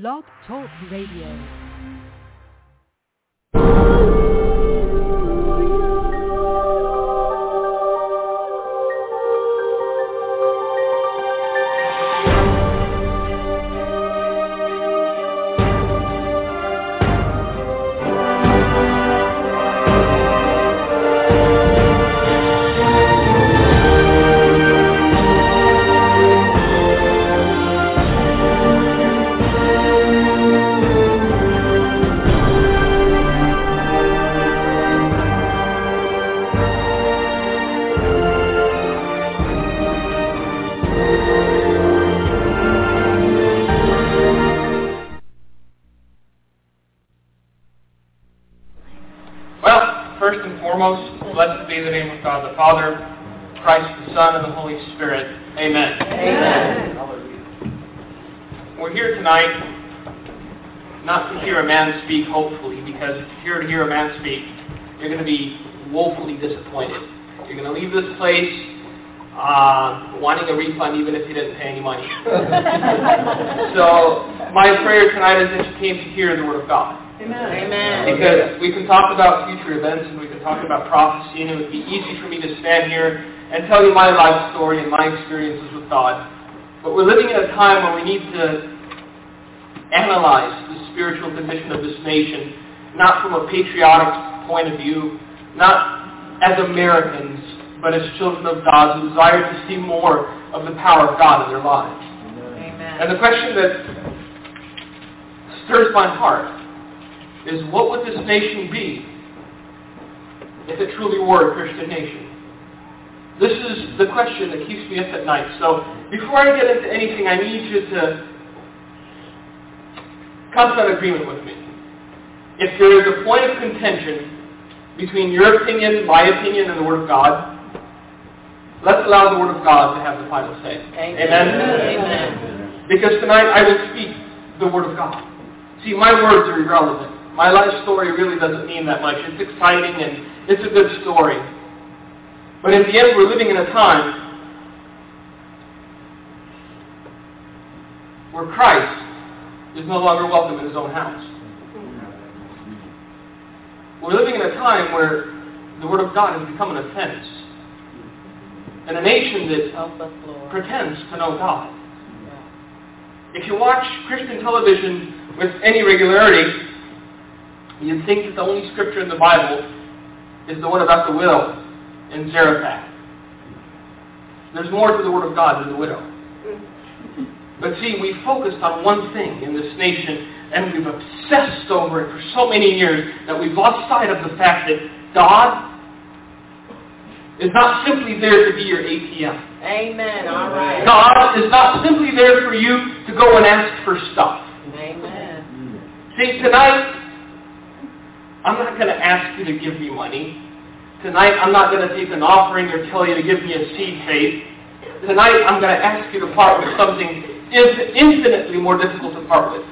Blog Talk Radio. The Father, Christ the Son, and the Holy Spirit. Amen. Amen. We're here tonight not to hear a man speak, hopefully, because if you're here to hear a man speak, you're going to be woefully disappointed. You're going to leave this place uh, wanting a refund even if you didn't pay any money. so my prayer tonight is that you came to hear the Word of God. Amen. Amen. Because we can talk about future events and we can talk about prophecy, and it would be easy for me to stand here and tell you my life story and my experiences with God. But we're living in a time where we need to analyze the spiritual condition of this nation, not from a patriotic point of view, not as Americans, but as children of God who desire to see more of the power of God in their lives. Amen. And the question that stirs my heart is what would this nation be if it truly were a Christian nation? This is the question that keeps me up at night. So before I get into anything, I need you to come to an agreement with me. If there is a point of contention between your opinion, my opinion, and the Word of God, let's allow the Word of God to have the final say. Amen? Amen. Because tonight I will speak the Word of God. See, my words are irrelevant. My life story really doesn't mean that much. It's exciting and it's a good story. But in the end, we're living in a time where Christ is no longer welcome in his own house. We're living in a time where the Word of God has become an offense. And a nation that Help us, Lord. pretends to know God. If you watch Christian television with any regularity, you'd think that the only scripture in the Bible is the one about the widow in Zarephath. There's more to the Word of God than the widow. But see, we focused on one thing in this nation, and we've obsessed over it for so many years that we've lost sight of the fact that God is not simply there to be your ATM. Amen. All right. God is not simply there for you to go and ask for stuff. Amen. See, tonight, I'm not going to ask you to give me money. Tonight, I'm not going to take an offering or tell you to give me a seed faith. Tonight, I'm going to ask you to part with something infinitely more difficult to part with.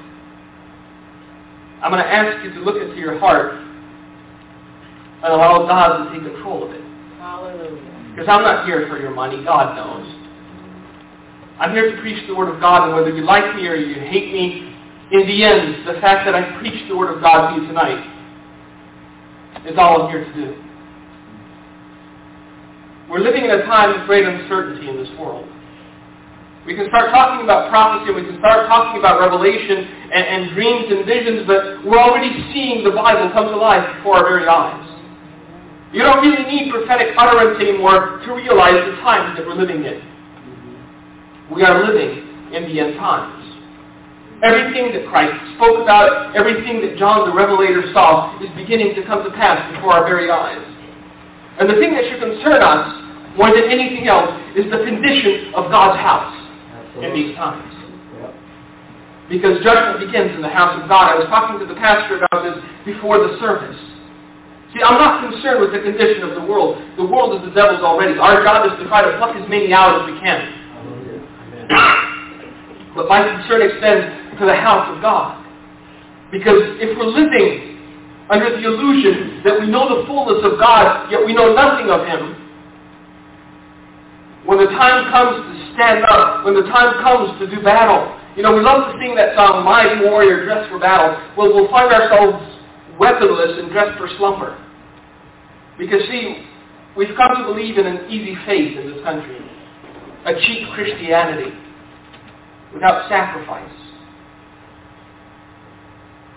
I'm going to ask you to look into your heart and allow God to take control of it. Hallelujah. Because I'm not here for your money. God knows. I'm here to preach the Word of God, and whether you like me or you hate me, in the end, the fact that I preach the Word of God to you tonight is all I'm here to do. We're living in a time of great uncertainty in this world. We can start talking about prophecy, we can start talking about revelation and, and dreams and visions, but we're already seeing the Bible come to life before our very eyes. You don't really need prophetic utterance anymore to realize the times that we're living in. We are living in the end times. Everything that Christ spoke about, everything that John the Revelator saw is beginning to come to pass before our very eyes. And the thing that should concern us more than anything else is the condition of God's house in these times. Because judgment begins in the house of God. I was talking to the pastor about this before the service. See, I'm not concerned with the condition of the world. The world is the devil's already. Our job is to try to pluck as many out as we can. But my concern extends to the house of God. Because if we're living under the illusion that we know the fullness of God, yet we know nothing of Him, when the time comes to stand up, when the time comes to do battle, You know, we love to sing that song, Mighty Warrior Dressed for Battle. Well, we'll find ourselves weaponless and dressed for slumber. Because, see, we've come to believe in an easy faith in this country. A cheap Christianity without sacrifice.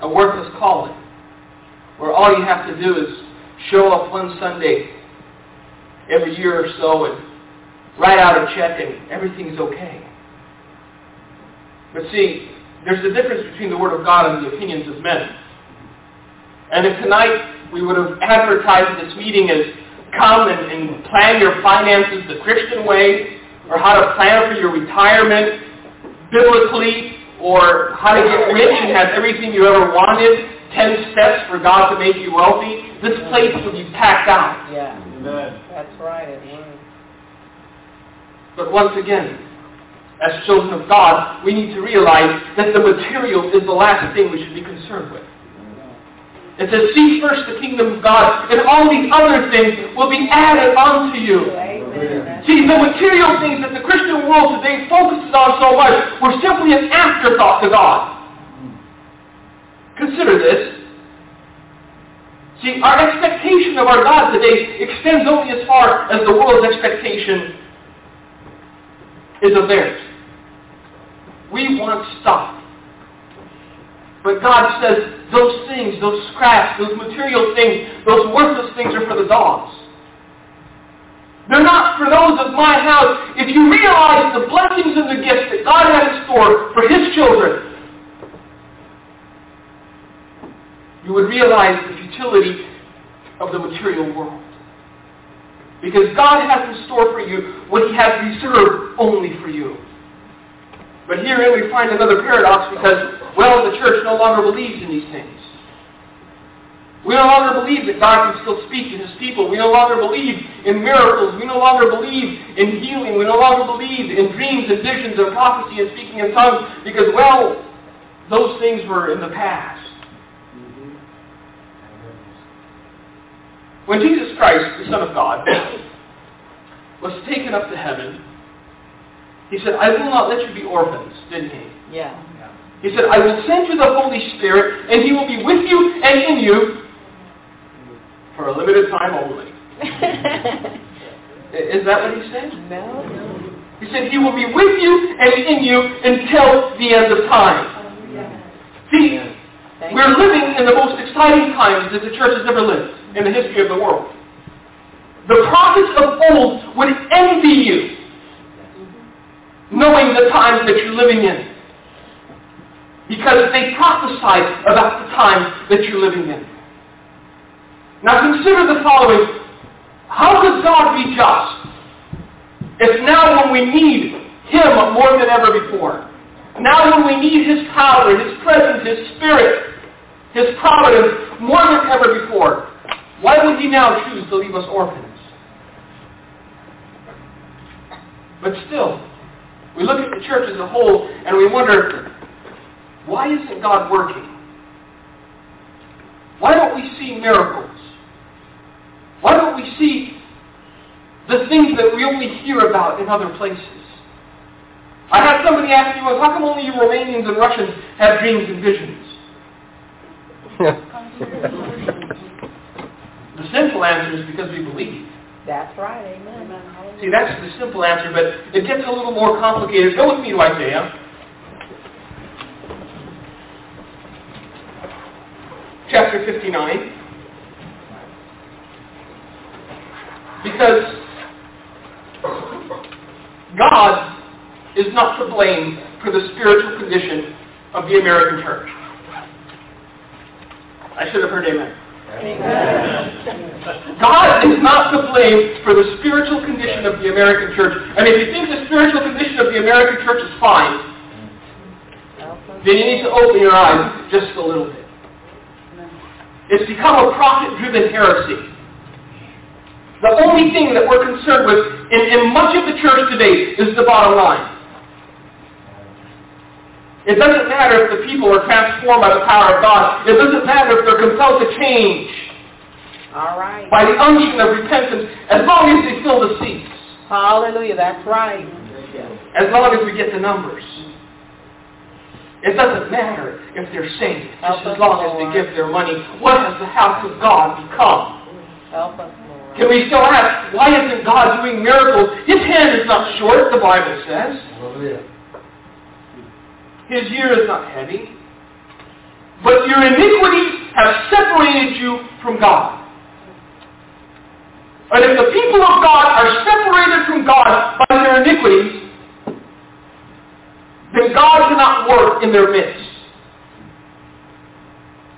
A worthless calling where all you have to do is show up one Sunday every year or so and write out a check and everything's okay. But see, there's a difference between the Word of God and the opinions of men. And if tonight we would have advertised this meeting as come and, and plan your finances the Christian way, or how to plan for your retirement biblically, or how to get rich and have everything you ever wanted, 10 steps for God to make you wealthy, this place would be packed out. Yeah. Amen. That's right, it would. But once again, as children of God, we need to realize that the material is the last thing we should be concerned with. It says, seek first the kingdom of God, and all these other things will be added unto you. See, the material things that the Christian world today focuses on so much were simply an afterthought to God. Consider this. See, our expectation of our God today extends only as far as the world's expectation is of theirs. We want stuff. But God says those things, those scraps, those material things, those worthless things are for the dogs. They're not for those of my house. If you realize the blessings and the gifts that God has in store for His children, you would realize the futility of the material world. Because God has in store for you what He has reserved only for you. But herein we find another paradox because, well, the church no longer believes in these things. We no longer believe that God can still speak to His people. We no longer believe in miracles. We no longer believe in healing. We no longer believe in dreams and visions and prophecy and speaking in tongues because, well, those things were in the past. When Jesus Christ, the Son of God, was taken up to heaven, he said, I will not let you be orphans, didn't he? Yeah. He said, I will send you the Holy Spirit, and he will be with you and in you for a limited time only. Is that what he said? no. He said, he will be with you and in you until the end of time. See, we're living in the most exciting times that the church has ever lived in the history of the world. The prophets of old would envy you, knowing the times that you're living in. Because they prophesied about the time that you're living in. Now consider the following. How could God be just if now when we need Him more than ever before, now when we need His power, His presence, His Spirit, His providence more than ever before, why would He now choose to leave us orphans? But still, we look at the church as a whole and we wonder, why isn't God working? Why don't we see miracles? Why don't we see the things that we only hear about in other places? I had somebody ask me once, how come only you Romanians and Russians have dreams and visions? The simple answer is because we believe. That's right, amen. See, that's the simple answer, but it gets a little more complicated. Go with me to Isaiah. Chapter 59. Because God is not to blame for the spiritual condition of the American church. I should have heard amen. God is not to blame for the spiritual condition of the American church. And if you think the spiritual condition of the American church is fine, then you need to open your eyes just a little bit. It's become a profit-driven heresy. The only thing that we're concerned with in, in much of the church today is the bottom line. It doesn't matter if the people are transformed by the power of God. It doesn't matter if they're compelled to change All right. by the unction of repentance, as long as they fill the seats, Hallelujah, that's right. as long as we get the numbers. It doesn't matter if they're saved, just as long as they give their money. What has the house of God become? Help us. Can we still ask, why isn't God doing miracles? His hand is not short, the Bible says. His ear is not heavy. But your iniquities have separated you from God. And if the people of God are separated from God by their iniquities, then God cannot work in their midst.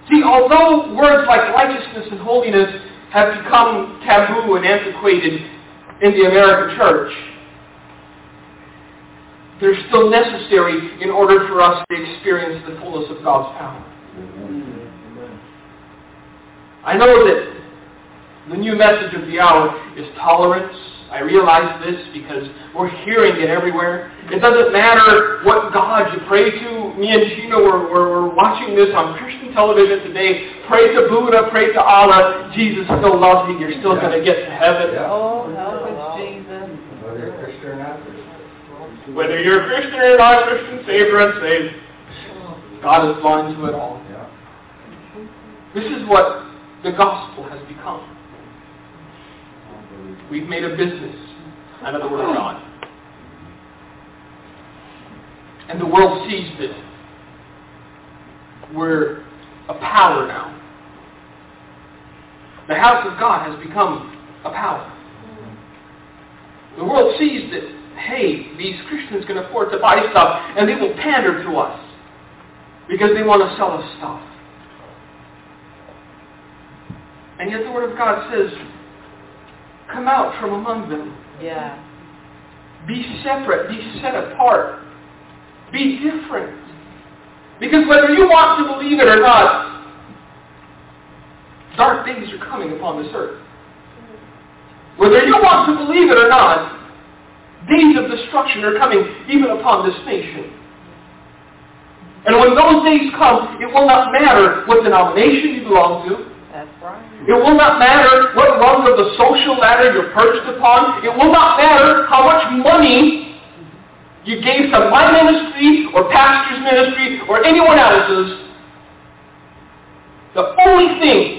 See, although words like righteousness and holiness have become taboo and antiquated in the American church, they're still necessary in order for us to experience the fullness of God's power. I know that the new message of the hour is tolerance. I realize this because we're hearing it everywhere. It doesn't matter what God you pray to. Me and Gina were, were, were watching this on Christian television today. Pray to Buddha, pray to Allah. Jesus still loves you. You're still Yeah. going to get to heaven. Yeah. Oh, help us, Jesus. Whether you're Christian or not Christian. Whether you're a Christian or not Christian, saved or unsaved, God is blind to it all. Yeah. This is what the gospel has become. We've made a business out of the Word of God. And the world sees that we're a power now. The house of God has become a power. The world sees that, hey, these Christians can afford to buy stuff, and they will pander to us because they want to sell us stuff. And yet the Word of God says, come out from among them. Yeah. Be separate. Be set apart. Be different. Because whether you want to believe it or not, dark days are coming upon this earth. Whether you want to believe it or not, days of destruction are coming even upon this nation. And when those days come, it will not matter what denomination you belong to. That's right. It will not matter what rung of the social ladder you're perched upon. It will not matter how much money you gave to my ministry or pastor's ministry or anyone else's. The only thing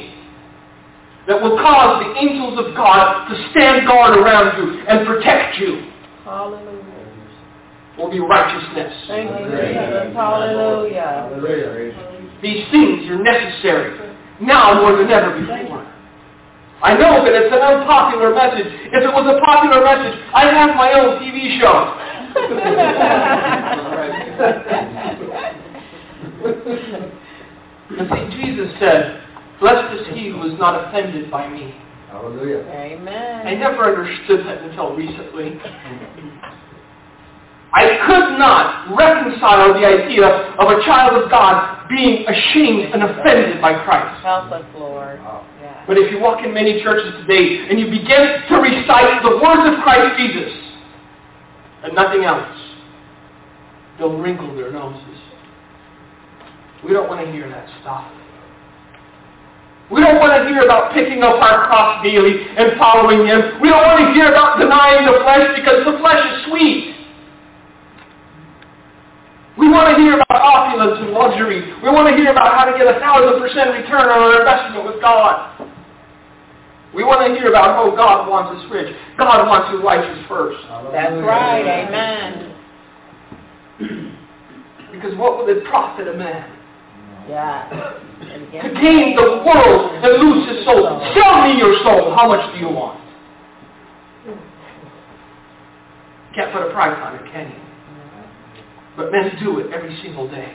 that will cause the angels of God to stand guard around you and protect you Hallelujah. will be righteousness. Thank you, Jesus. Hallelujah. Hallelujah. These things are necessary now more than ever before. I know that it's an unpopular message. If it was a popular message, I'd have my own TV show. But see, Jesus said, Blessed is he who is not offended by me. Hallelujah. Amen. I never understood that until recently. I could not reconcile the idea of a child of God being ashamed and offended by Christ. Help us, Lord. Yeah. But if you walk in many churches today and you begin to recite the words of Christ Jesus and nothing else, they'll wrinkle their noses. We don't want to hear that stuff. We don't want to hear about picking up our cross daily and following Him. We don't want to hear about denying the flesh because the flesh is sweet. We want to hear about opulence and luxury. We want to hear about how to get a thousand percent return on our investment with God. We want to hear about how God wants us rich. God wants you righteous first. That's right. Amen. Because what would it profit a man Yeah. To gain the world and lose his soul? Sell me your soul. How much do you want? Can't put a price on it, can you? But men do it every single day.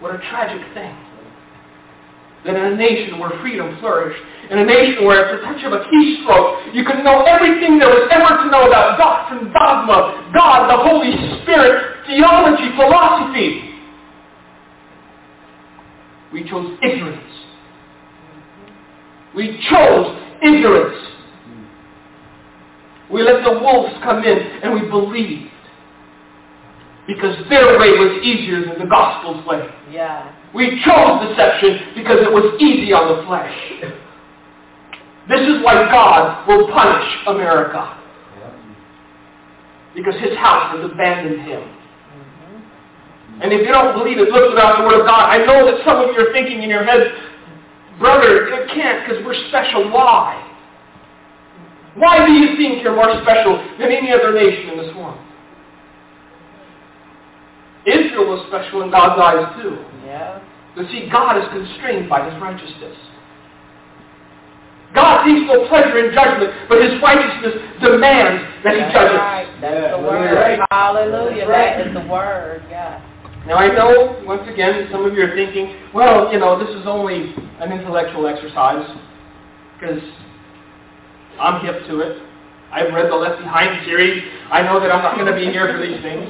What a tragic thing. That in a nation where freedom flourished, in a nation where at the touch of a keystroke you could know everything there was ever to know about doctrine, dogma, God, the Holy Spirit, theology, philosophy, we chose ignorance. We chose ignorance. We let the wolves come in and we believed. Because their way was easier than the gospel's way. Yeah. We chose deception because it was easy on the flesh. This is why God will punish America. Because his house has abandoned him. And if you don't believe it, look about the Word of God. I know that some of you are thinking in your heads, brother, it can't because we're special. Why? Why do you think you're more special than any other nation in this world? Israel was special in God's eyes too. Yeah. But see, God is constrained by His righteousness. God takes no pleasure in judgment, but His righteousness demands that He That's judges. right. That's Yeah, the word. right. Hallelujah. Right. That is the word. Yeah. Now I know, once again, some of you are thinking, well, you know, this is only an intellectual exercise, because I'm hip to it. I've read the Left Behind series. I know that I'm not going to be here for these things.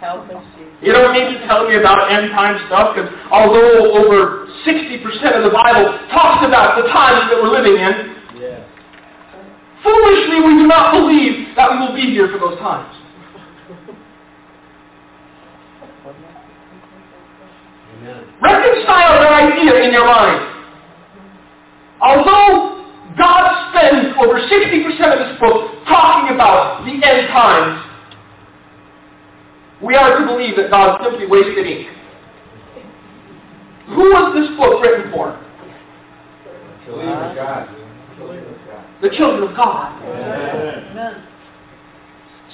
Help us, Jesus. You don't need to tell me about end time stuff, because although over 60% of the Bible talks about the times that we're living in, Yeah. foolishly we do not believe that we will be here for those times. Amen. Reconcile that idea in your mind. Although God spends over 60% of this book talking about the end times, we are to believe that God simply wasted ink. Who was this book written for? Children of God. Children of God. The children of God. Amen.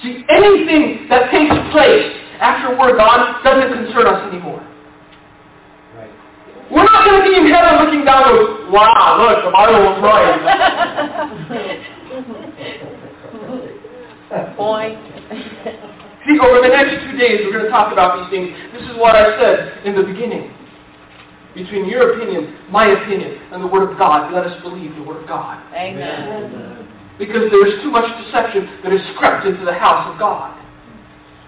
See, anything that takes place after we're gone doesn't concern us anymore. Right. We're not going to be in heaven looking down and go, wow, look, the Bible was right. Point. See, over the next two days, we're going to talk about these things. This is what I said in the beginning. Between your opinion, my opinion, and the Word of God, let us believe the Word of God. Amen. Because there is too much deception that is crept into the house of God.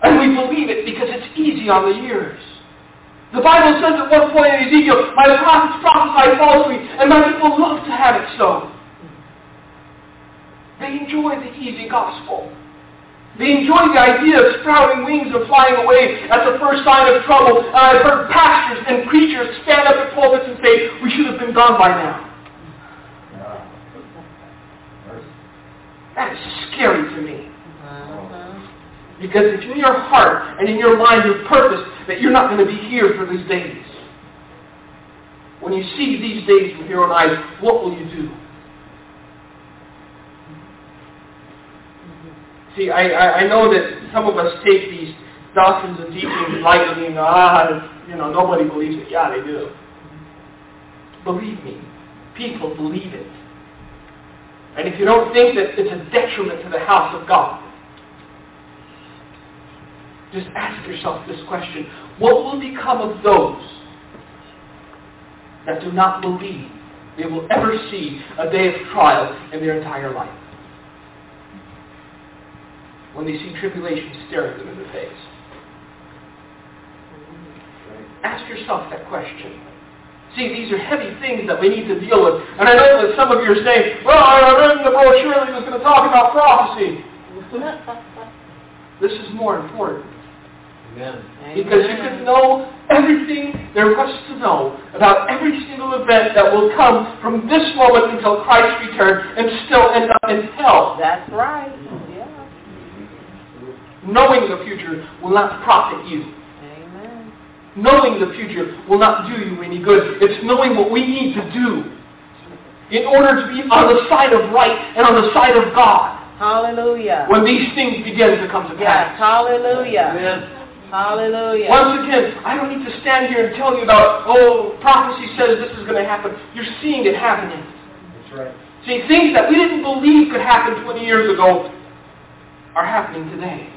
And we believe it because it's easy on the ears. The Bible says at one point in Ezekiel, my prophets prophesy falsely, and my people love to have it so. They enjoy the easy gospel. They enjoy the idea of sprouting wings and flying away at the first sign of trouble. I've heard pastors and preachers stand up at pulpits and say, we should have been gone by now. That is scary to me. Because it's in your heart and in your mind your purpose that you're not going to be here for these days. When you see these days from your on out, what will you do? See, I, I, I know that some of us take these doctrines and teachings lightly and, ah, you know, nobody believes it. Yeah, they do. Believe me, people believe it. And if you don't think that it's a detriment to the house of God, just ask yourself this question. What will become of those that do not believe they will ever see a day of trial in their entire life? When they see tribulation staring them in the face. Ask yourself that question. See, these are heavy things that we need to deal with. And I know that some of you are saying, well, I read in the brochure that he was going to talk about prophecy. This is more important. Amen. Because you can know everything there was to know about every single event that will come from this moment until Christ returns and still end up in hell. That's right. Yeah. Knowing the future will not profit you. Amen. Knowing the future will not do you any good. It's knowing what we need to do in order to be on the side of right and on the side of God Hallelujah. when these things begin to come to pass. Yes. pass. Hallelujah. Amen. Hallelujah. Once again, I don't need to stand here and tell you about, oh, prophecy says this is going to happen. You're seeing it happening. That's right. See, things that we didn't believe could happen 20 years ago are happening today.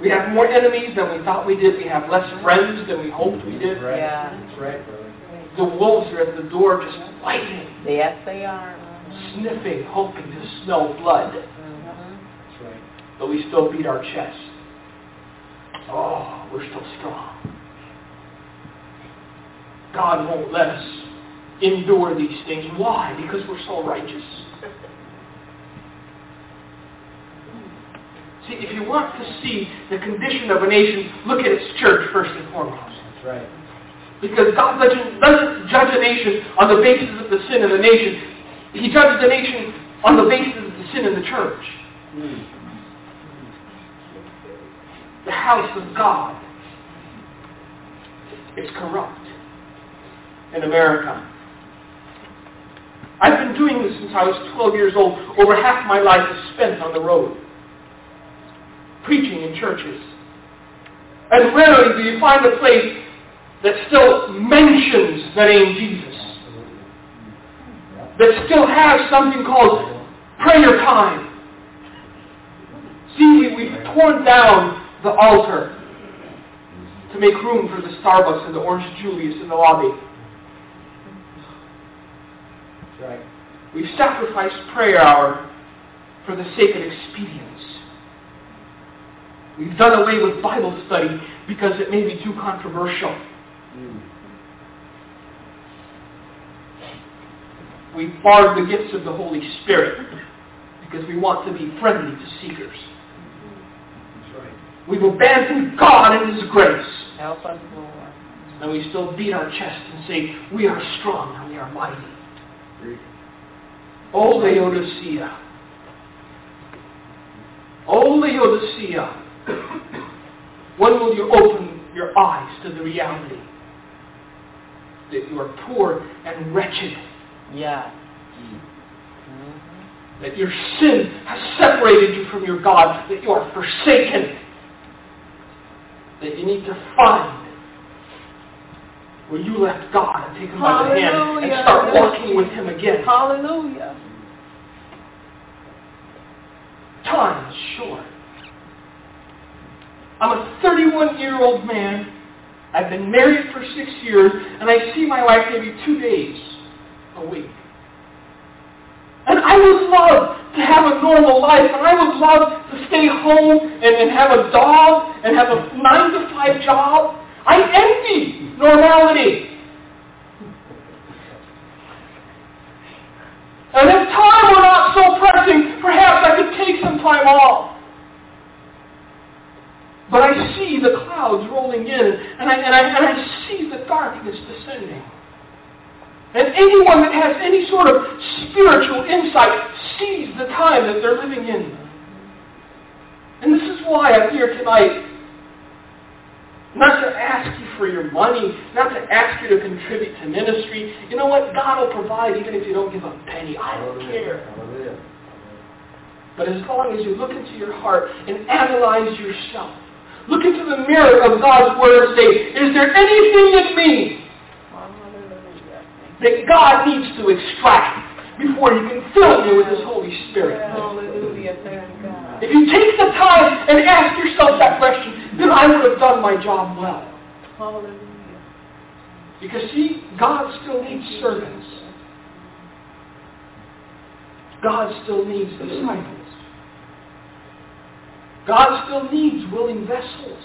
We have more enemies than we thought we did. We have less friends than we hoped we did. Right. Yeah. That's right, brother. The wolves are at the door just biting, Yes, they are. sniffing, hoping to smell blood. Mhm. That's right. But we still beat our chest. Oh, we're still strong. God won't let us endure these things. Why? Because we're so righteous. See, if you want to see the condition of a nation, look at its church first and foremost. That's right. Because God doesn't, judge a nation on the basis of the sin of the nation. He judges the nation on the basis of the sin in the church. Mm. The house of God It's corrupt in America. I've been doing this since I was 12 years old. Over half my life is spent on the road, preaching in churches. And rarely do you find a place that still mentions the name Jesus. That still has something called prayer time. See, we, we've torn down the altar to make room for the Starbucks and the Orange Julius in the lobby. right. We've sacrificed prayer hour for the sake of expedience. We've done away with Bible study because it may be too controversial. Mm. We've barred the gifts of the Holy Spirit because we want to be friendly to seekers. Right. We've abandoned God and His grace. Help us, Lord. And we still beat our chest and say, we are strong and we are mighty. O Laodicea. O Laodicea. When will you open your eyes to the reality that you are poor and wretched? Yeah. Mm. Mhm. That your sin has separated you from your God, that you are forsaken, that you need to find where you left God and take Him by the hand and start walking with Him again. Hallelujah. Time is short. I'm a 31 year old man. I've been married for six years, and I see my wife maybe two days a week. And I would love to have a normal life, and I would love to stay home and, and have a dog and have a nine to five job. I envy normality. And if time were not so pressing, perhaps I could take some time off. But I see the clouds rolling in, and I, and I, and I see the darkness descending. And anyone that has any sort of spiritual insight sees the time that they're living in. And this is why I'm here tonight. Not to ask you for your money, not to ask you to contribute to ministry. You know what? God will provide even if you don't give a penny. I don't care. But as long as you look into your heart and analyze yourself, look into the mirror of God's Word and say, is there anything in me. That God needs to extract before He can fill me with His Holy Spirit? Hallelujah. Thank God. If you take the time and ask yourself that question, then I would have done my job well. Hallelujah. Because see, God still needs servants. God still needs disciples. God still needs willing vessels.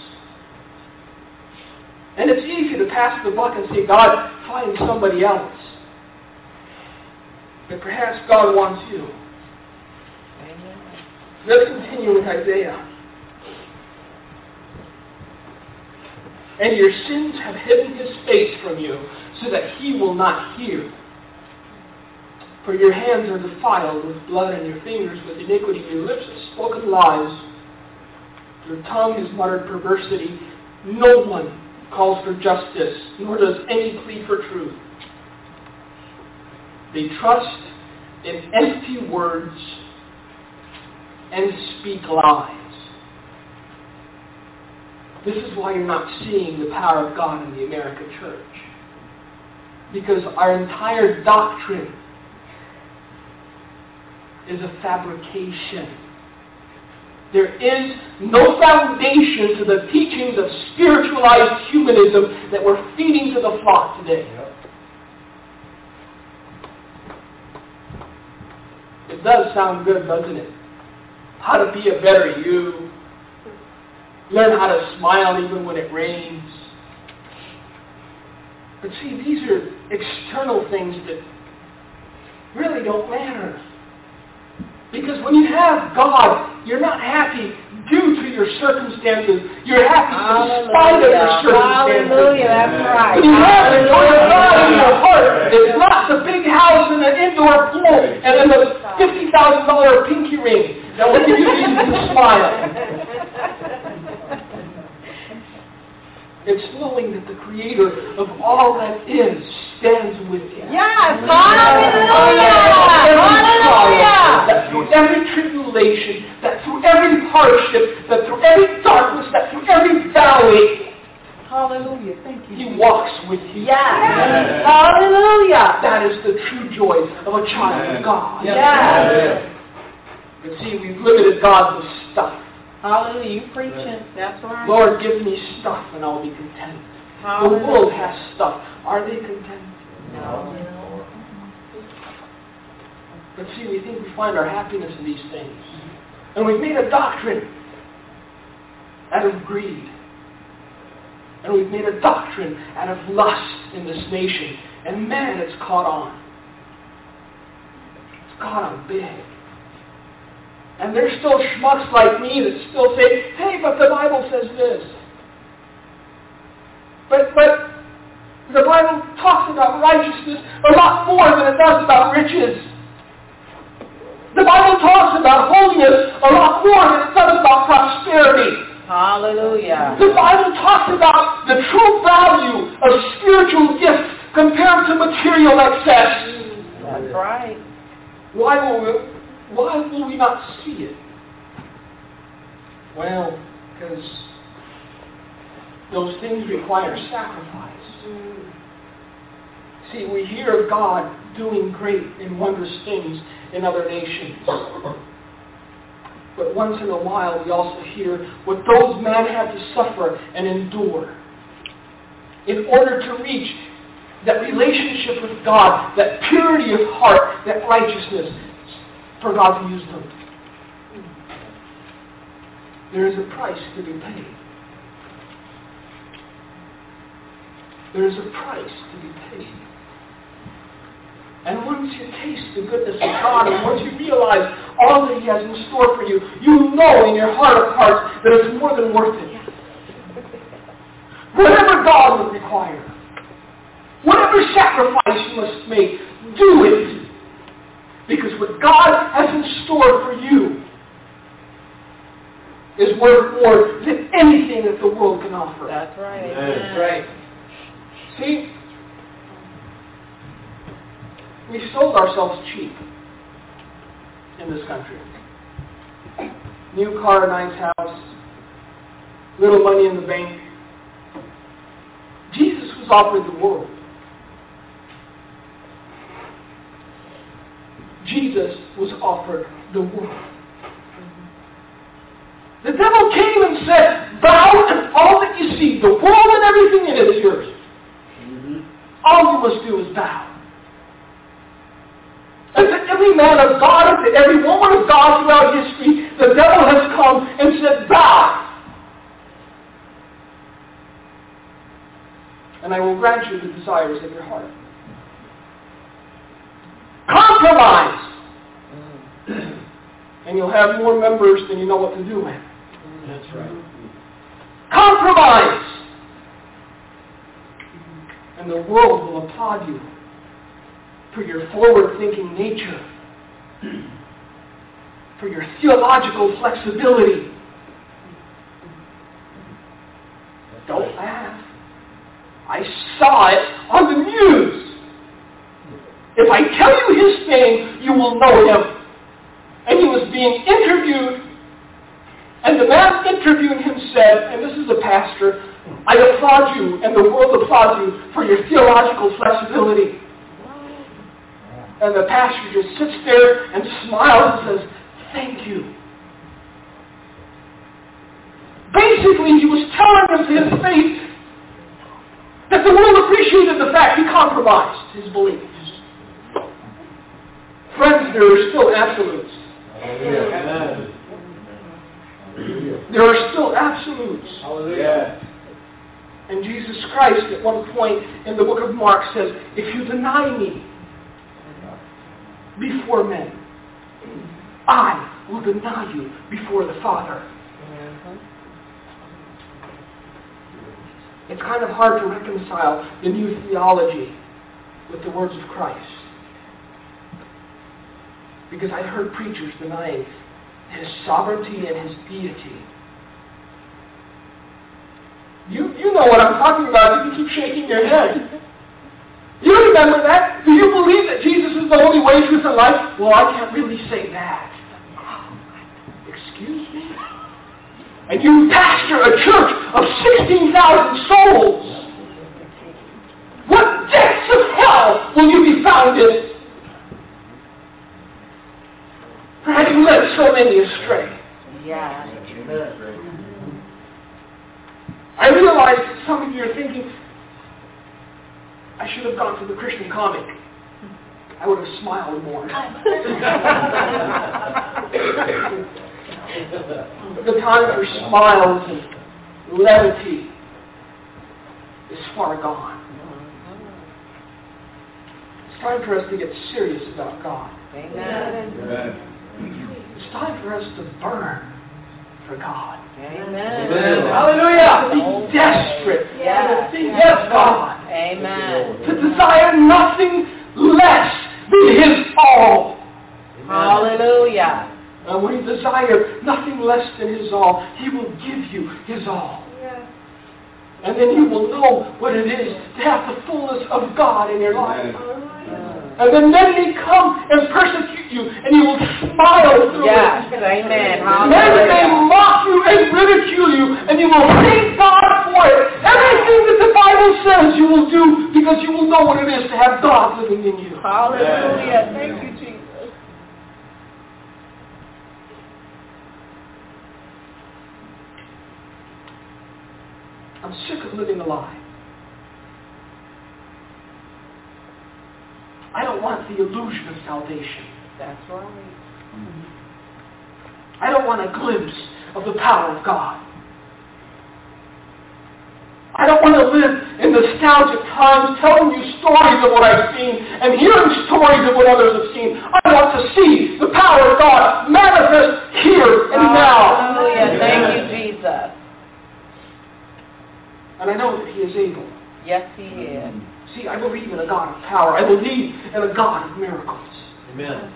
And it's easy to pass the buck and say, God, find somebody else. Perhaps God wants you. Amen. Let's continue with Isaiah. And your sins have hidden his face from you, so that he will not hear. For your hands are defiled with blood, and your fingers with iniquity. Your lips have spoken lies. Your tongue has muttered perversity. No one calls for justice, nor does any plead for truth. They trust in empty words and speak lies. This is why you're not seeing the power of God in the American church. Because our entire doctrine is a fabrication. There is no foundation to the teachings of spiritualized humanism that we're feeding to the flock today. Yep. It does sound good, doesn't it? How to be a better you. Learn how to smile even when it rains. But see, these are external things that really don't matter. Because when you have God, you're not happy due to your circumstances. You're happy in spite of your circumstances. Hallelujah. That's right. When you have the joy of God in your heart, it's not the big house and the indoor pool and then the fifty thousand dollar pinky ring that will give you reason to smile. It's knowing that the Creator of all that is stands with you. Yes, hallelujah! Hallelujah! That through every tribulation, that through every hardship, that through every darkness, that through every valley, Hallelujah. Thank you. He walks with you. Yes. Hallelujah. That is the true joy of a child of God. Yes. But see, we've limited God with stuff. Hallelujah. You preaching. That's right. Lord, give me stuff and I'll be content. The Hallelujah. world has stuff. Are they content? No. But see, we think we find our happiness in these things. And we've made a doctrine out of greed. And we've made a doctrine out of lust in this nation. And man, it's caught on. It's caught on big. And there's still schmucks like me that still say, hey, but the Bible says this. But, but the Bible talks about righteousness a lot more than it does about riches. The Bible talks about holiness a lot more than it does about prosperity. Hallelujah. The Bible talks about the true value of spiritual gifts compared to material excess. That's right. Why will we, why will we not see it? Well, because those things require sacrifice. Mm. See, we hear of God doing great and wondrous things in other nations. But once in a while, we also hear what those men had to suffer and endure in order to reach that relationship with God, that purity of heart, that righteousness, for God to use them. There is a price to be paid. There is a price to be paid. And once you taste the goodness of God, and once you realize all that He has in store for you, you know in your heart of hearts that it's more than worth it. Whatever God would require, whatever sacrifice you must make, do it. Because what God has in store for you is worth more than anything that the world can offer. That's right. That's right. See, we sold ourselves cheap in this country. New car, nice house, little money in the bank. Jesus was offered the world. Jesus was offered the world. The devil came and said, Thou and all that you see, the world and everything in it is yours. Mm-hmm. All you must do is bow. And to every man of God and to every woman of God throughout history, the devil has come and said, Bow. And I will grant you the desires of your heart. Compromise. Mm. and you'll have more members than you know what to do with. That's right. Compromise. And the world will applaud you for your forward-thinking nature, for your theological flexibility. Don't laugh. I saw it on the news. If I tell you his name, you will know him. And he was being interviewed, and the man interviewing him said, and this is a pastor, I applaud you, and the world applauds you for your theological flexibility. And the pastor just sits there and smiles and says, thank you. Basically, he was telling to his face that the world appreciated the fact he compromised his beliefs. Friends, there are still absolutes. Hallelujah. There are still absolutes. And Jesus Christ at one point in the book of Mark says, if you deny me before men, I will deny you before the Father. It's kind of hard to reconcile the new theology with the words of Christ. Because I heard preachers denying his sovereignty and his deity. You, you know what I'm talking about. You keep shaking your head. You remember that? Do you believe that Jesus is the only way, truth, and life? Well, I can't really say that. Oh, excuse me? And you pastor a church of 16,000 souls. What depths of hell will you be found in? For having led so many astray. Yeah. I realize that some of you are thinking, should have gone to the Christian comic. I would have smiled more. the time for smiles and levity is far gone. It's time for us to get serious about God. Amen. It's time for us to burn for God. Amen. Hallelujah! Be desperate Yes. for the things of God. Amen. To desire nothing less than His all. Hallelujah. And when you desire nothing less than His all, He will give you His all. And then you will know what it is to have the fullness of God in your life. And then men may come and persecute you, and you will smile through Yes. it. Amen. Men may Hallelujah. mock you and ridicule you, and you will thank God for it. Everything that the Bible says you will do because you will know what it is to have God living in you. Hallelujah. Thank you, Jesus. I'm sick of living a lie. I don't want the illusion of salvation. That's right. I don't want a glimpse of the power of God. I don't want to live in nostalgic times telling you stories of what I've seen and hearing stories of what others have seen. I want to see the power of God manifest here and now. Hallelujah. Thank you, Jesus. And I know that He is able. Yes, He is. See, I believe in a God of power. I believe in a God of miracles. Amen.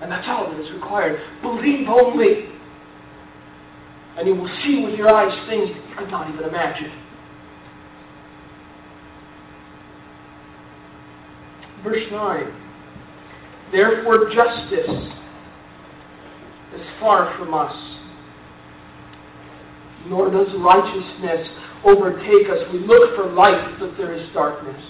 And that's all that is required. Believe only. And you will see with your eyes things that you could not even imagine. Verse 9. Therefore justice is far from us, nor does righteousness overtake us. We look for light, but there is darkness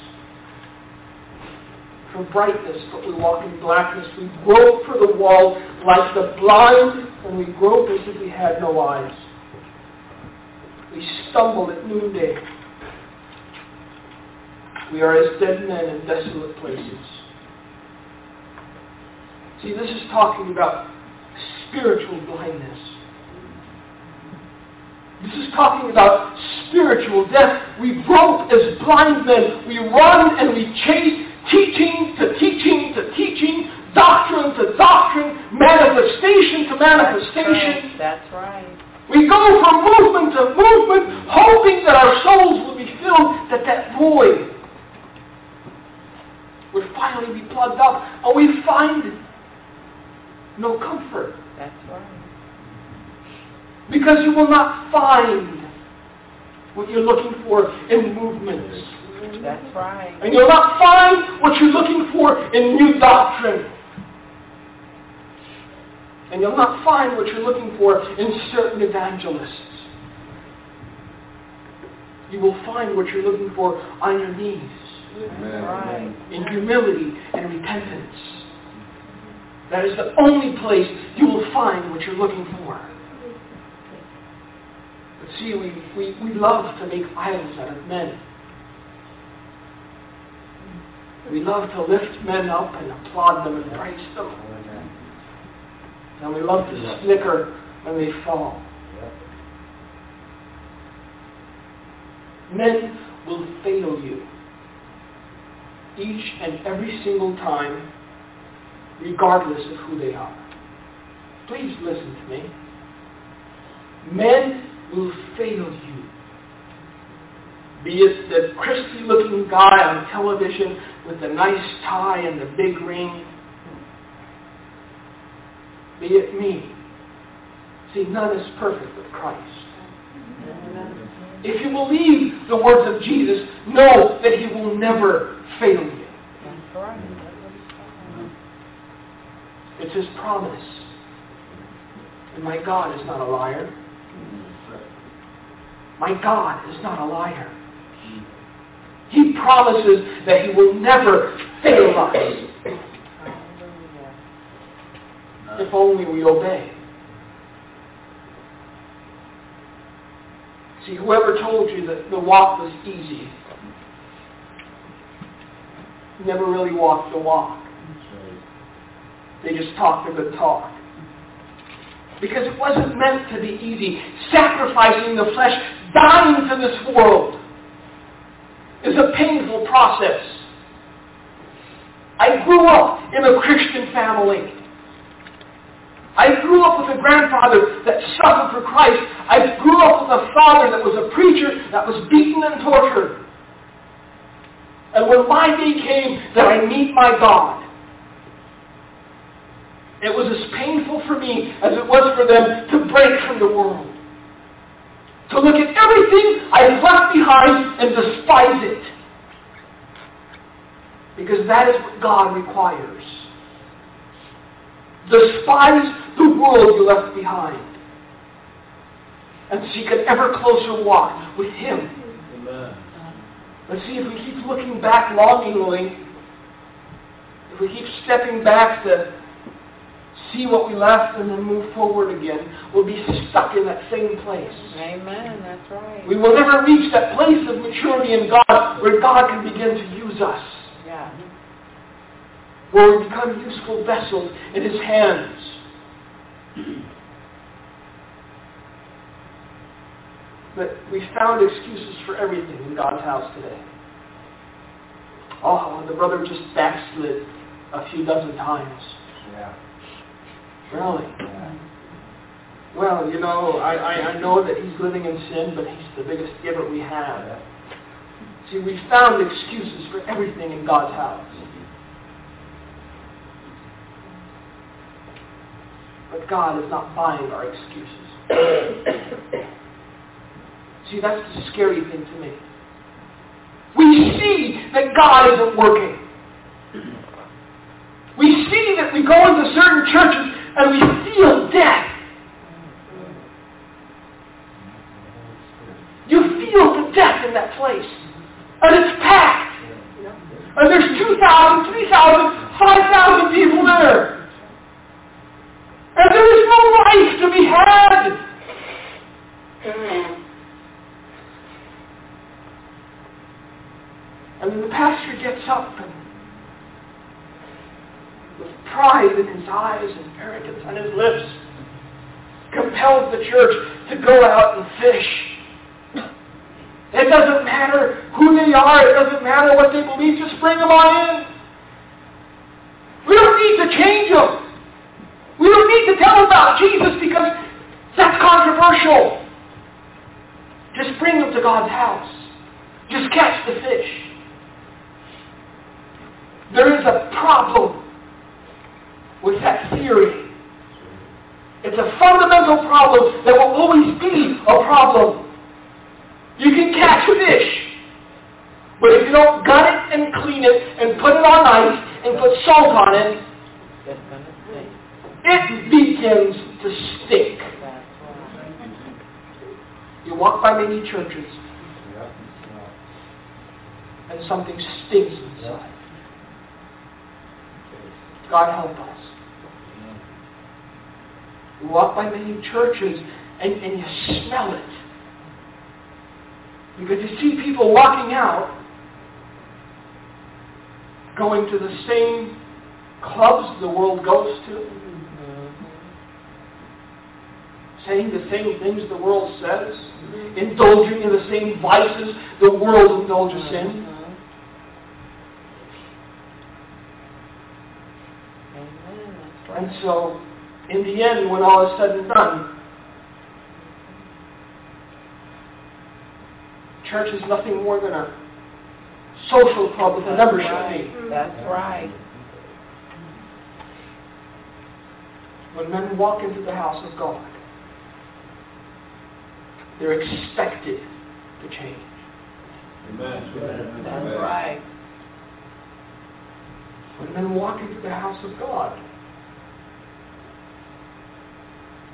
for brightness, but we walk in blackness. We grope for the wall like the blind, and we grope as if we had no eyes. We stumble at noonday. We are as dead men in desolate places. See, this is talking about spiritual blindness. This is talking about spiritual death. We grope as blind men. We run and we chase teaching to teaching to teaching, doctrine to doctrine, manifestation to manifestation. That's right. We go from movement to movement, hoping that our souls will be filled, that that void would finally be plugged up, and we find no comfort. Because you will not find what you're looking for in movements. That's right. And you'll not find what you're looking for in new doctrine. And you'll not find what you're looking for in certain evangelists. You will find what you're looking for on your knees, right. in humility and repentance. That is the only place you will find what you're looking for. But see, we, we, we love to make idols out of men. We love to lift men up and applaud them and praise them. And we love to snicker when they fall. Men will fail you each and every single time, regardless of who they are. Please listen to me. Men will fail you. Be it the crispy-looking guy on television with the nice tie and the big ring. Be it me. See, none is perfect with Christ. If you believe the words of Jesus, know that he will never fail you. It's his promise. And my God is not a liar. My God is not a liar. He promises that he will never fail us if only we obey. See, whoever told you that the walk was easy never really walked the walk. They just talked a good talk. Because it wasn't meant to be easy. Sacrificing the flesh, dying to this world, is a painful process. I grew up in a Christian family. I grew up with a grandfather that suffered for Christ. I grew up with a father that was a preacher that was beaten and tortured. And when my day came that I meet my God, it was as painful for me as it was for them to break from the world. To look at everything I have left behind and despise it. Because that is what God requires. Despise the world you left behind. And seek an ever closer walk with Him. Amen. But see, if we keep looking back longingly, if we keep stepping back to see what we left and then move forward again, we'll be stuck in that same place. Amen. That's right. We will never reach that place of maturity in God where God can begin to use us, Yeah. where we become useful vessels in His hands. But we found excuses for everything in God's house today. Oh, the brother just backslid a few dozen times. Yeah. Really? Yeah. Well, you know, I, I, I know that he's living in sin, but he's the biggest giver we have. See, we found excuses for everything in God's house. But God is not buying our excuses. See, that's the scary thing to me. We see that God isn't working. We see that we go into certain churches and we feel death. You feel the death in that place. And it's packed. And there's 2,000, 3,000, 5,000 people there. And there is no life to be had. And then the pastor gets up and with pride in his eyes and arrogance on his lips, compels the church to go out and fish. It doesn't matter who they are. It doesn't matter what they believe. Just bring them on in. We don't need to change them. We don't need to tell about Jesus because that's controversial. Just bring them to God's house. Just catch the fish. There is a problem with that theory. It's a fundamental problem that will always be a problem. You can catch a fish, but if you don't gut it and clean it and put it on ice and put salt on it, it begins to right. You walk by many churches and something stinks inside. God help us. You walk by many churches and, and you smell it. Because you see people walking out going to the same clubs the world goes to, saying the same things the world says, indulging in the same vices the world indulges in. Mhm. Amen. That's right. And so, in the end, when all is said and done, church is nothing more than a social club with a membership fee. Right. That's right. When men walk into the house of God, they're expected to change. Amen. That's right. When men walk into the house of God,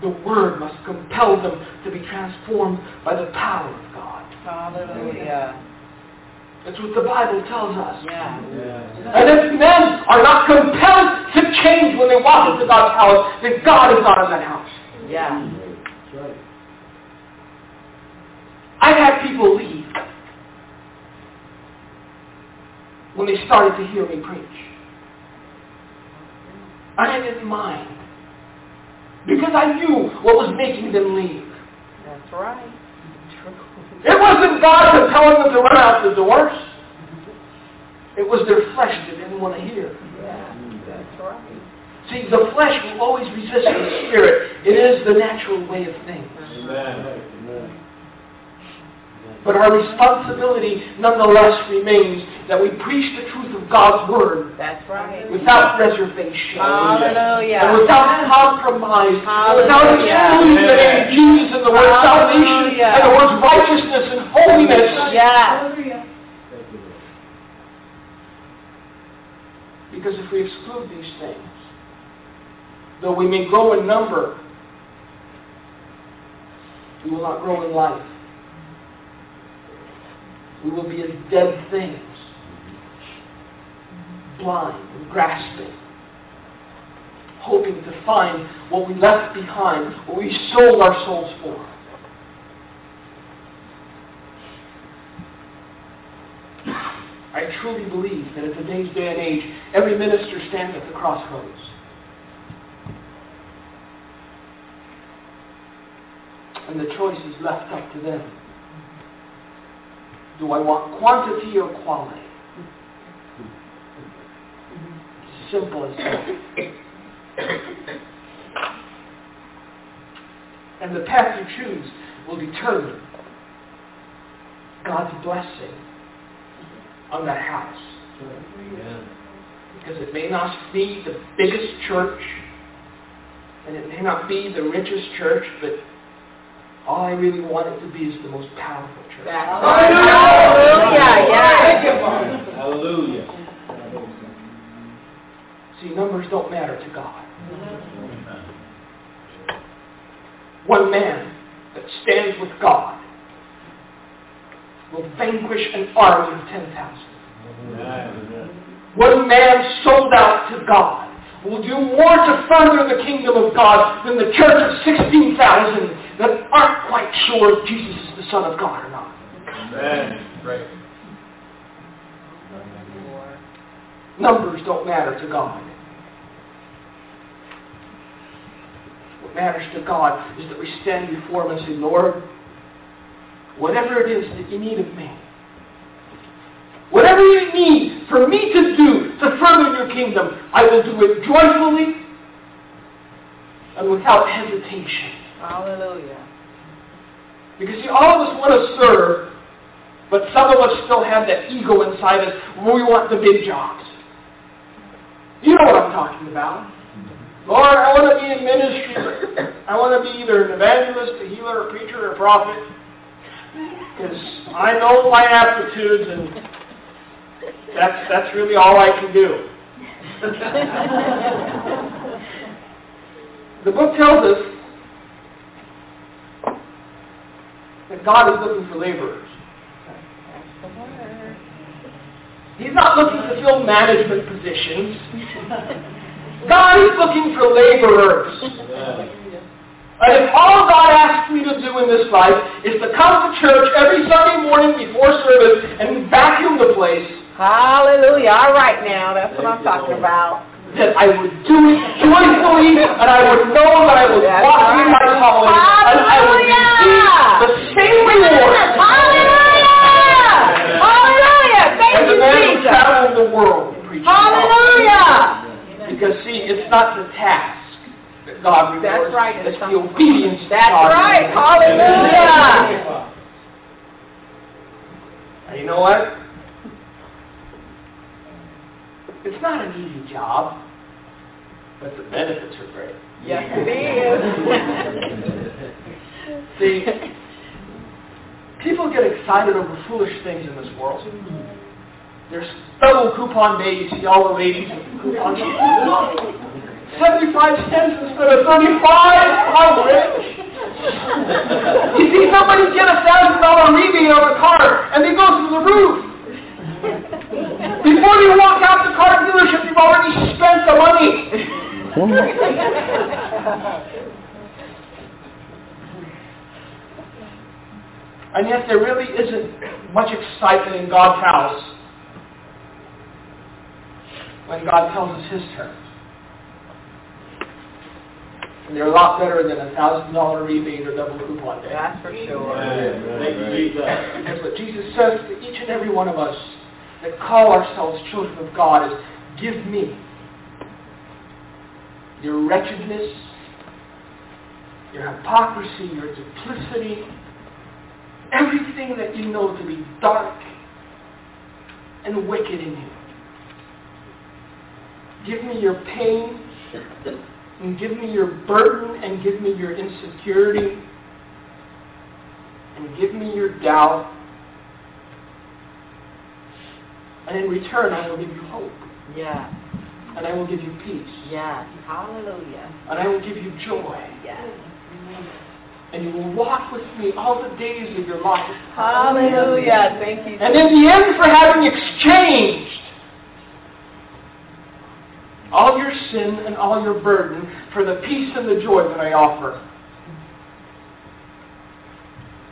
the Word must compel them to be transformed by the power of God. Hallelujah. That's what the Bible tells us. Yeah. And if men are not compelled to change when they walk into God's house, then God is not in that house. Yeah. That's right. I've had people leave when they started to hear me preach. I didn't mind. Because I knew what was making them leave. That's right. It wasn't God compelling them to run out the doors. It was their flesh that didn't want to hear. Yeah. That's right. See, the flesh will always resist the spirit. It is the natural way of things. Amen. But our responsibility nonetheless remains that we preach the truth of God's Word That's right. without reservation. And without compromise, and without Hallelujah. excluding the name of Jesus and the word salvation and the words righteousness and holiness. Yeah. Because if we exclude these things, though we may grow in number, we will not grow in life. We will be as dead things, blind and grasping, hoping to find what we left behind, what we sold our souls for. I truly believe that in today's day and age, every minister stands at the crossroads. And the choice is left up to them. Do I want quantity or quality? Simple as that. And the path you choose will determine God's blessing on that house. Because it may not be the biggest church, and it may not be the richest church, but all I really want it to be is the most powerful church. That's right. Hallelujah. Yeah. Hallelujah. See, numbers don't matter to God. Mm-hmm. One man that stands with God will vanquish an army of 10,000. One man sold out to God will do more to further the kingdom of God than the church of 16,000 that aren't quite sure if Jesus is the Son of God or not. Amen. Right. Numbers don't matter to God. What matters to God is that we stand before Him and say, Lord, whatever it is that you need of me, whatever you need for me to do to further your kingdom, I will do it joyfully and without hesitation. Hallelujah. Because see, all of us want to serve, but some of us still have that ego inside us we want the big jobs. You know what I'm talking about. Lord, I want to be in ministry, I want to be either an evangelist, a healer, a preacher, or a prophet. Because I know my aptitudes, and that's, that's really all I can do. the book tells us that God is looking for laborers. That's the word. He's not looking to fill management positions. God is looking for laborers. And if all God asks me to do in this life is to come to church every Sunday morning before service and vacuum the place, Hallelujah. All right now. That's what I'm talking about. that I would do it joyfully and I would know that I was walking in my calling God rewards. That's right. It's the obedience That's God right. rewards. Hallelujah. And you know what? It's not an easy job, but the benefits are great. Yes, it is. See, People get excited over foolish things in this world. There's double coupon days, You see all the ladies with coupons. 75 cents instead of 35. I'm rich. You see somebody get a thousand dollar rebate on a car and they go through the roof. Before you walk out the car dealership, you've already spent the money. And yet there really isn't much excitement in God's house when God tells us his terms. And they're a lot better than a thousand dollar rebate or double coupon day. That's for sure. That's what Jesus says to each and every one of us that call ourselves children of God is give me your wretchedness, your hypocrisy, your duplicity, everything that you know to be dark and wicked in you. Give me your pain, and give me your burden, and give me your insecurity, and give me your doubt. And in return, I will give you hope. Yeah. And I will give you peace. Yeah. Hallelujah. And I will give you joy. Yes. And you will walk with me all the days of your life. Hallelujah. Thank you. And in the end, for having exchanged all your sin and all your burden for the peace and the joy that I offer.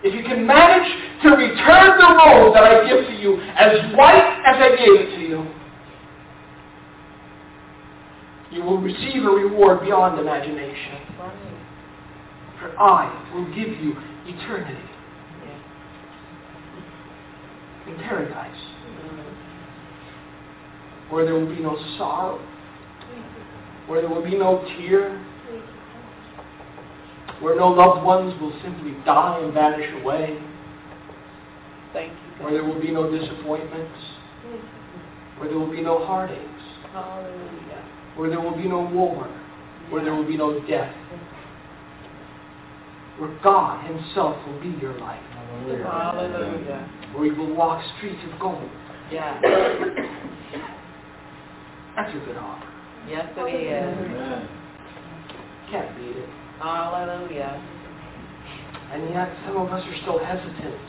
If you can manage to return the robe that I give to you as white as I gave it to you, you will receive a reward beyond imagination. For I will give you eternity in paradise, where there will be no sorrow, where there will be no tear, where no loved ones will simply die and vanish away, Thank you. where there will be no disappointments, where there will be no heartaches, Hallelujah. where there will be no war, where there will be no death, where God Himself will be your life, Hallelujah. where you will walk streets of gold. Yeah. That's a good offer. Yes, it is. Can't beat it. Hallelujah. And yet some of us are still hesitant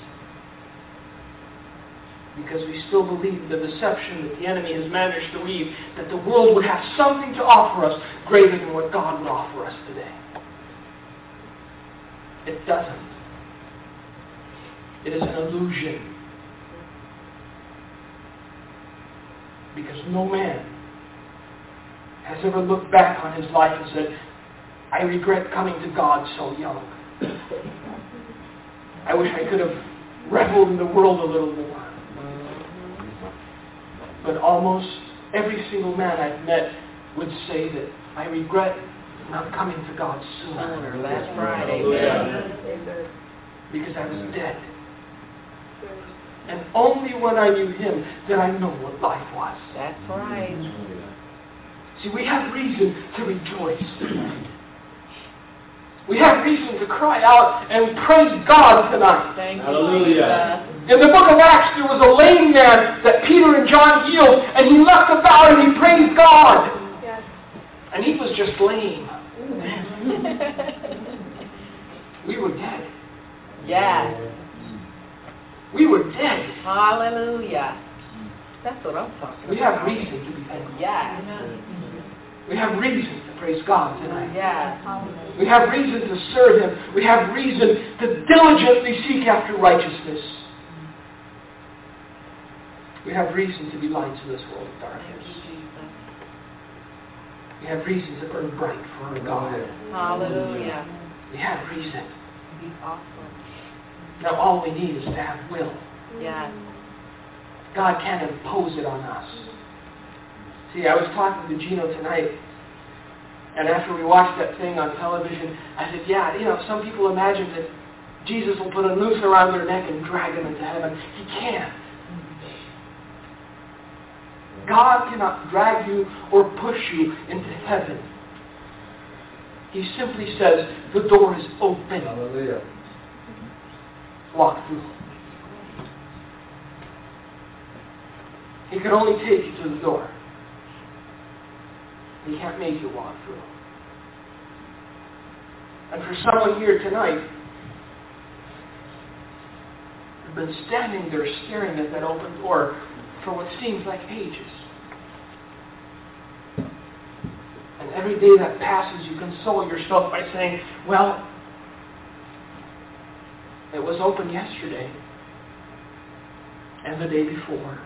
because we still believe the deception that the enemy has managed to weave, that the world would have something to offer us greater than what God would offer us today. It doesn't. It is an illusion. Because no man has ever looked back on his life and said, I regret coming to God so young. I wish I could have reveled in the world a little more. But almost every single man I've met would say that I regret not coming to God sooner right. Amen. because I was dead. And only when I knew Him did I know what life was. That's right. See, we have reason to rejoice. We have reason to cry out and praise God tonight. Thank Hallelujah. Jesus. In the book of Acts, there was a lame man that Peter and John healed, and he left the about and he praised God. Yes. And he was just lame. We were dead. yes. We were dead. Hallelujah. That's what I'm talking about. We have reason to be thankful. Yes. We have reason to praise God tonight. Yes. We have reason to serve Him. We have reason to diligently seek after righteousness. We have reason to be lights in this world of darkness. We have reason to burn bright for our God. Hallelujah. We have reason. Awesome. Now all we need is to have will. Yes. God can't impose it on us see. I was talking to Gino tonight, and after we watched that thing on television, I said, yeah, you know, some people imagine that Jesus will put a noose around their neck and drag them into heaven. He can't. God cannot drag you or push you into heaven. He simply says, the door is open. Hallelujah. Walk through. He can only take you to the door. He can't make you walk through. And for someone here tonight, you've been standing there staring at that open door for what seems like ages. And every day that passes, you console yourself by saying, well, it was open yesterday, and the day before,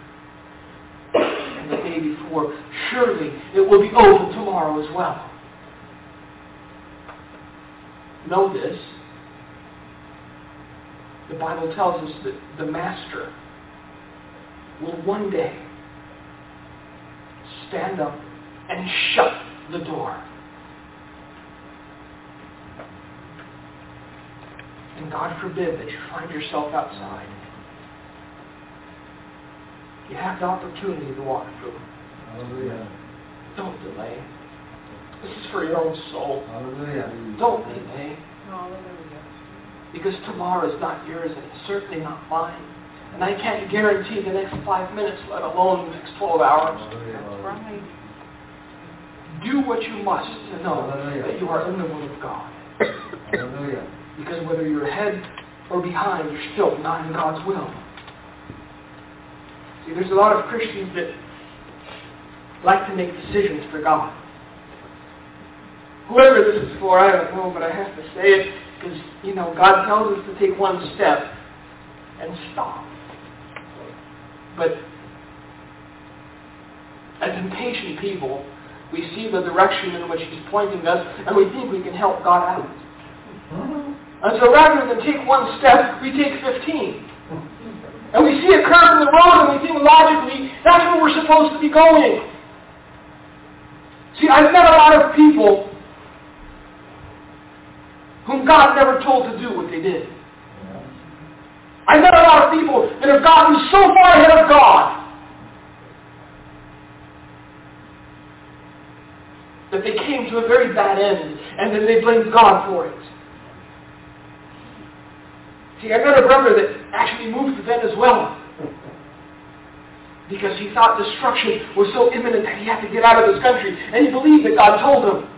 the day before. Surely it will be open tomorrow as well. Know this. The Bible tells us that the Master will one day stand up and shut the door. And God forbid that you find yourself outside. You have the opportunity to walk through. Hallelujah. Don't delay. This is for your own soul. Hallelujah. Don't delay. Hallelujah. Because tomorrow is not yours and it's certainly not mine. And I can't guarantee the next five minutes, let alone the next 12 hours. That's right. Do what you must to know that you are in the will of God. Hallelujah. Because whether you're ahead or behind, you're still not in God's will. See, there's a lot of Christians that like to make decisions for God. Whoever this is for, I don't know, but I have to say it because, you know, God tells us to take one step and stop. But as impatient people, we see the direction in which He's pointing us, and we think we can help God out. Mm-hmm. And so rather than take one step, we take 15. And we see a curve in the road and we think logically, that's where we're supposed to be going. See, I've met a lot of people whom God never told to do what they did. I've met a lot of people that have gotten so far ahead of God that they came to a very bad end and then they blamed God for it. See, I met a brother that actually moved to Venezuela because he thought destruction was so imminent that he had to get out of this country, and he believed that God told him.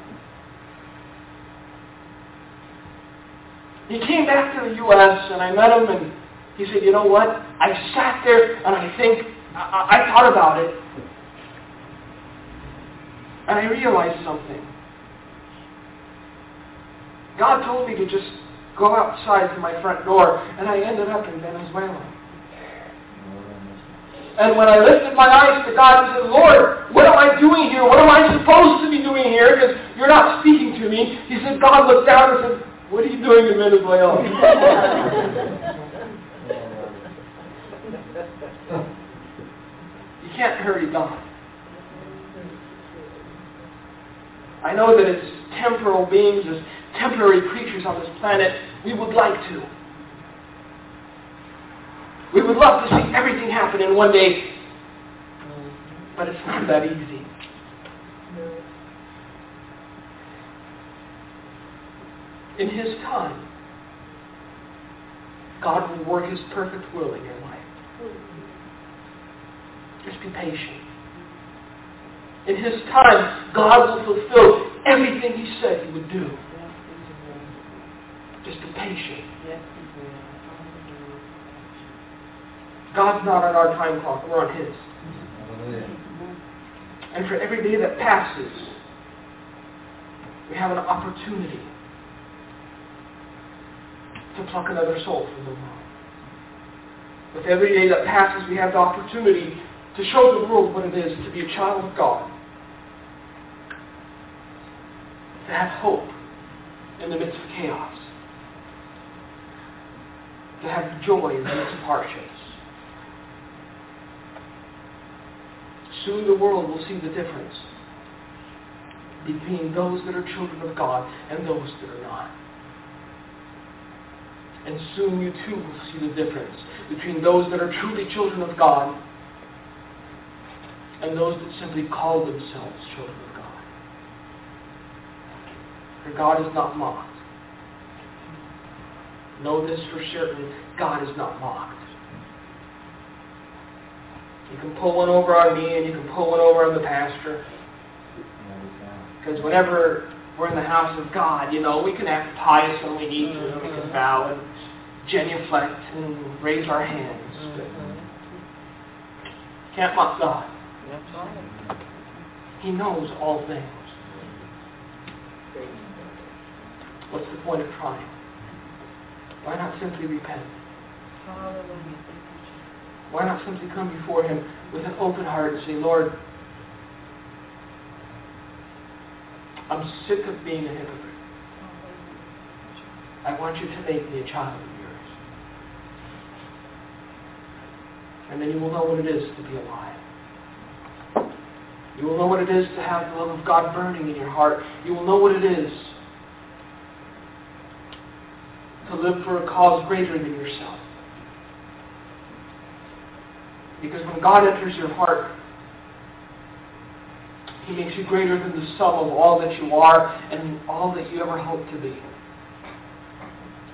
He came back to the U.S., and I met him, and he said, you know what? I sat there, and I think, I, I thought about it, and I realized something. God told me to just go outside to my front door, and I ended up in Venezuela. And when I lifted my eyes to God and said, Lord, what am I doing here? What am I supposed to be doing here? Because you're not speaking to me. He said, God looked down and said, what are you doing in Venezuela? you can't hurry God. I know that as temporal beings, as temporary creatures on this planet, we would like to. We would love to see everything happen in one day, but it's not that easy. In His time, God will work His perfect will in your life. Just be patient. In His time, God will fulfill everything He said He would do. Just be patient. God's not on our time clock, we're on His. And for every day that passes, we have an opportunity to pluck another soul from the world. With every day that passes, we have the opportunity to show the world what it is to be a child of God. To have hope in the midst of chaos. To have joy in of hardships. Soon the world will see the difference between those that are children of God and those that are not. And soon you too will see the difference between those that are truly children of God and those that simply call themselves children of God. For God is not mocked. Know this for certain, God is not mocked. You can pull one over on me and you can pull one over on the pastor. Because whenever we're in the house of God, you know, we can act pious when we need to, we can bow and genuflect and raise our hands. But can't mock God. He knows all things. What's the point of trying? Why not simply repent? Why not simply come before Him with an open heart and say, Lord, I'm sick of being a hypocrite. I want you to make me a child of yours. And then you will know what it is to be alive. You will know what it is to have the love of God burning in your heart. You will know what it is to live for a cause greater than yourself. Because when God enters your heart, He makes you greater than the sum of all that you are and all that you ever hoped to be.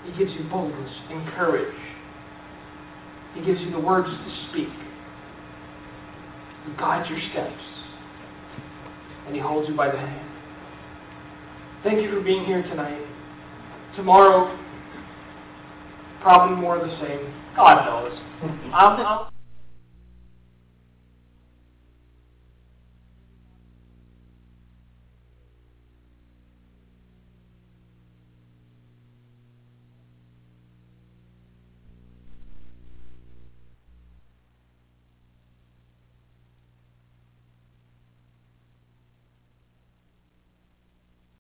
He gives you boldness and courage. He gives you the words to speak. He guides your steps. And He holds you by the hand. Thank you for being here tonight. Tomorrow, probably more of the same. God knows. I'm, I'm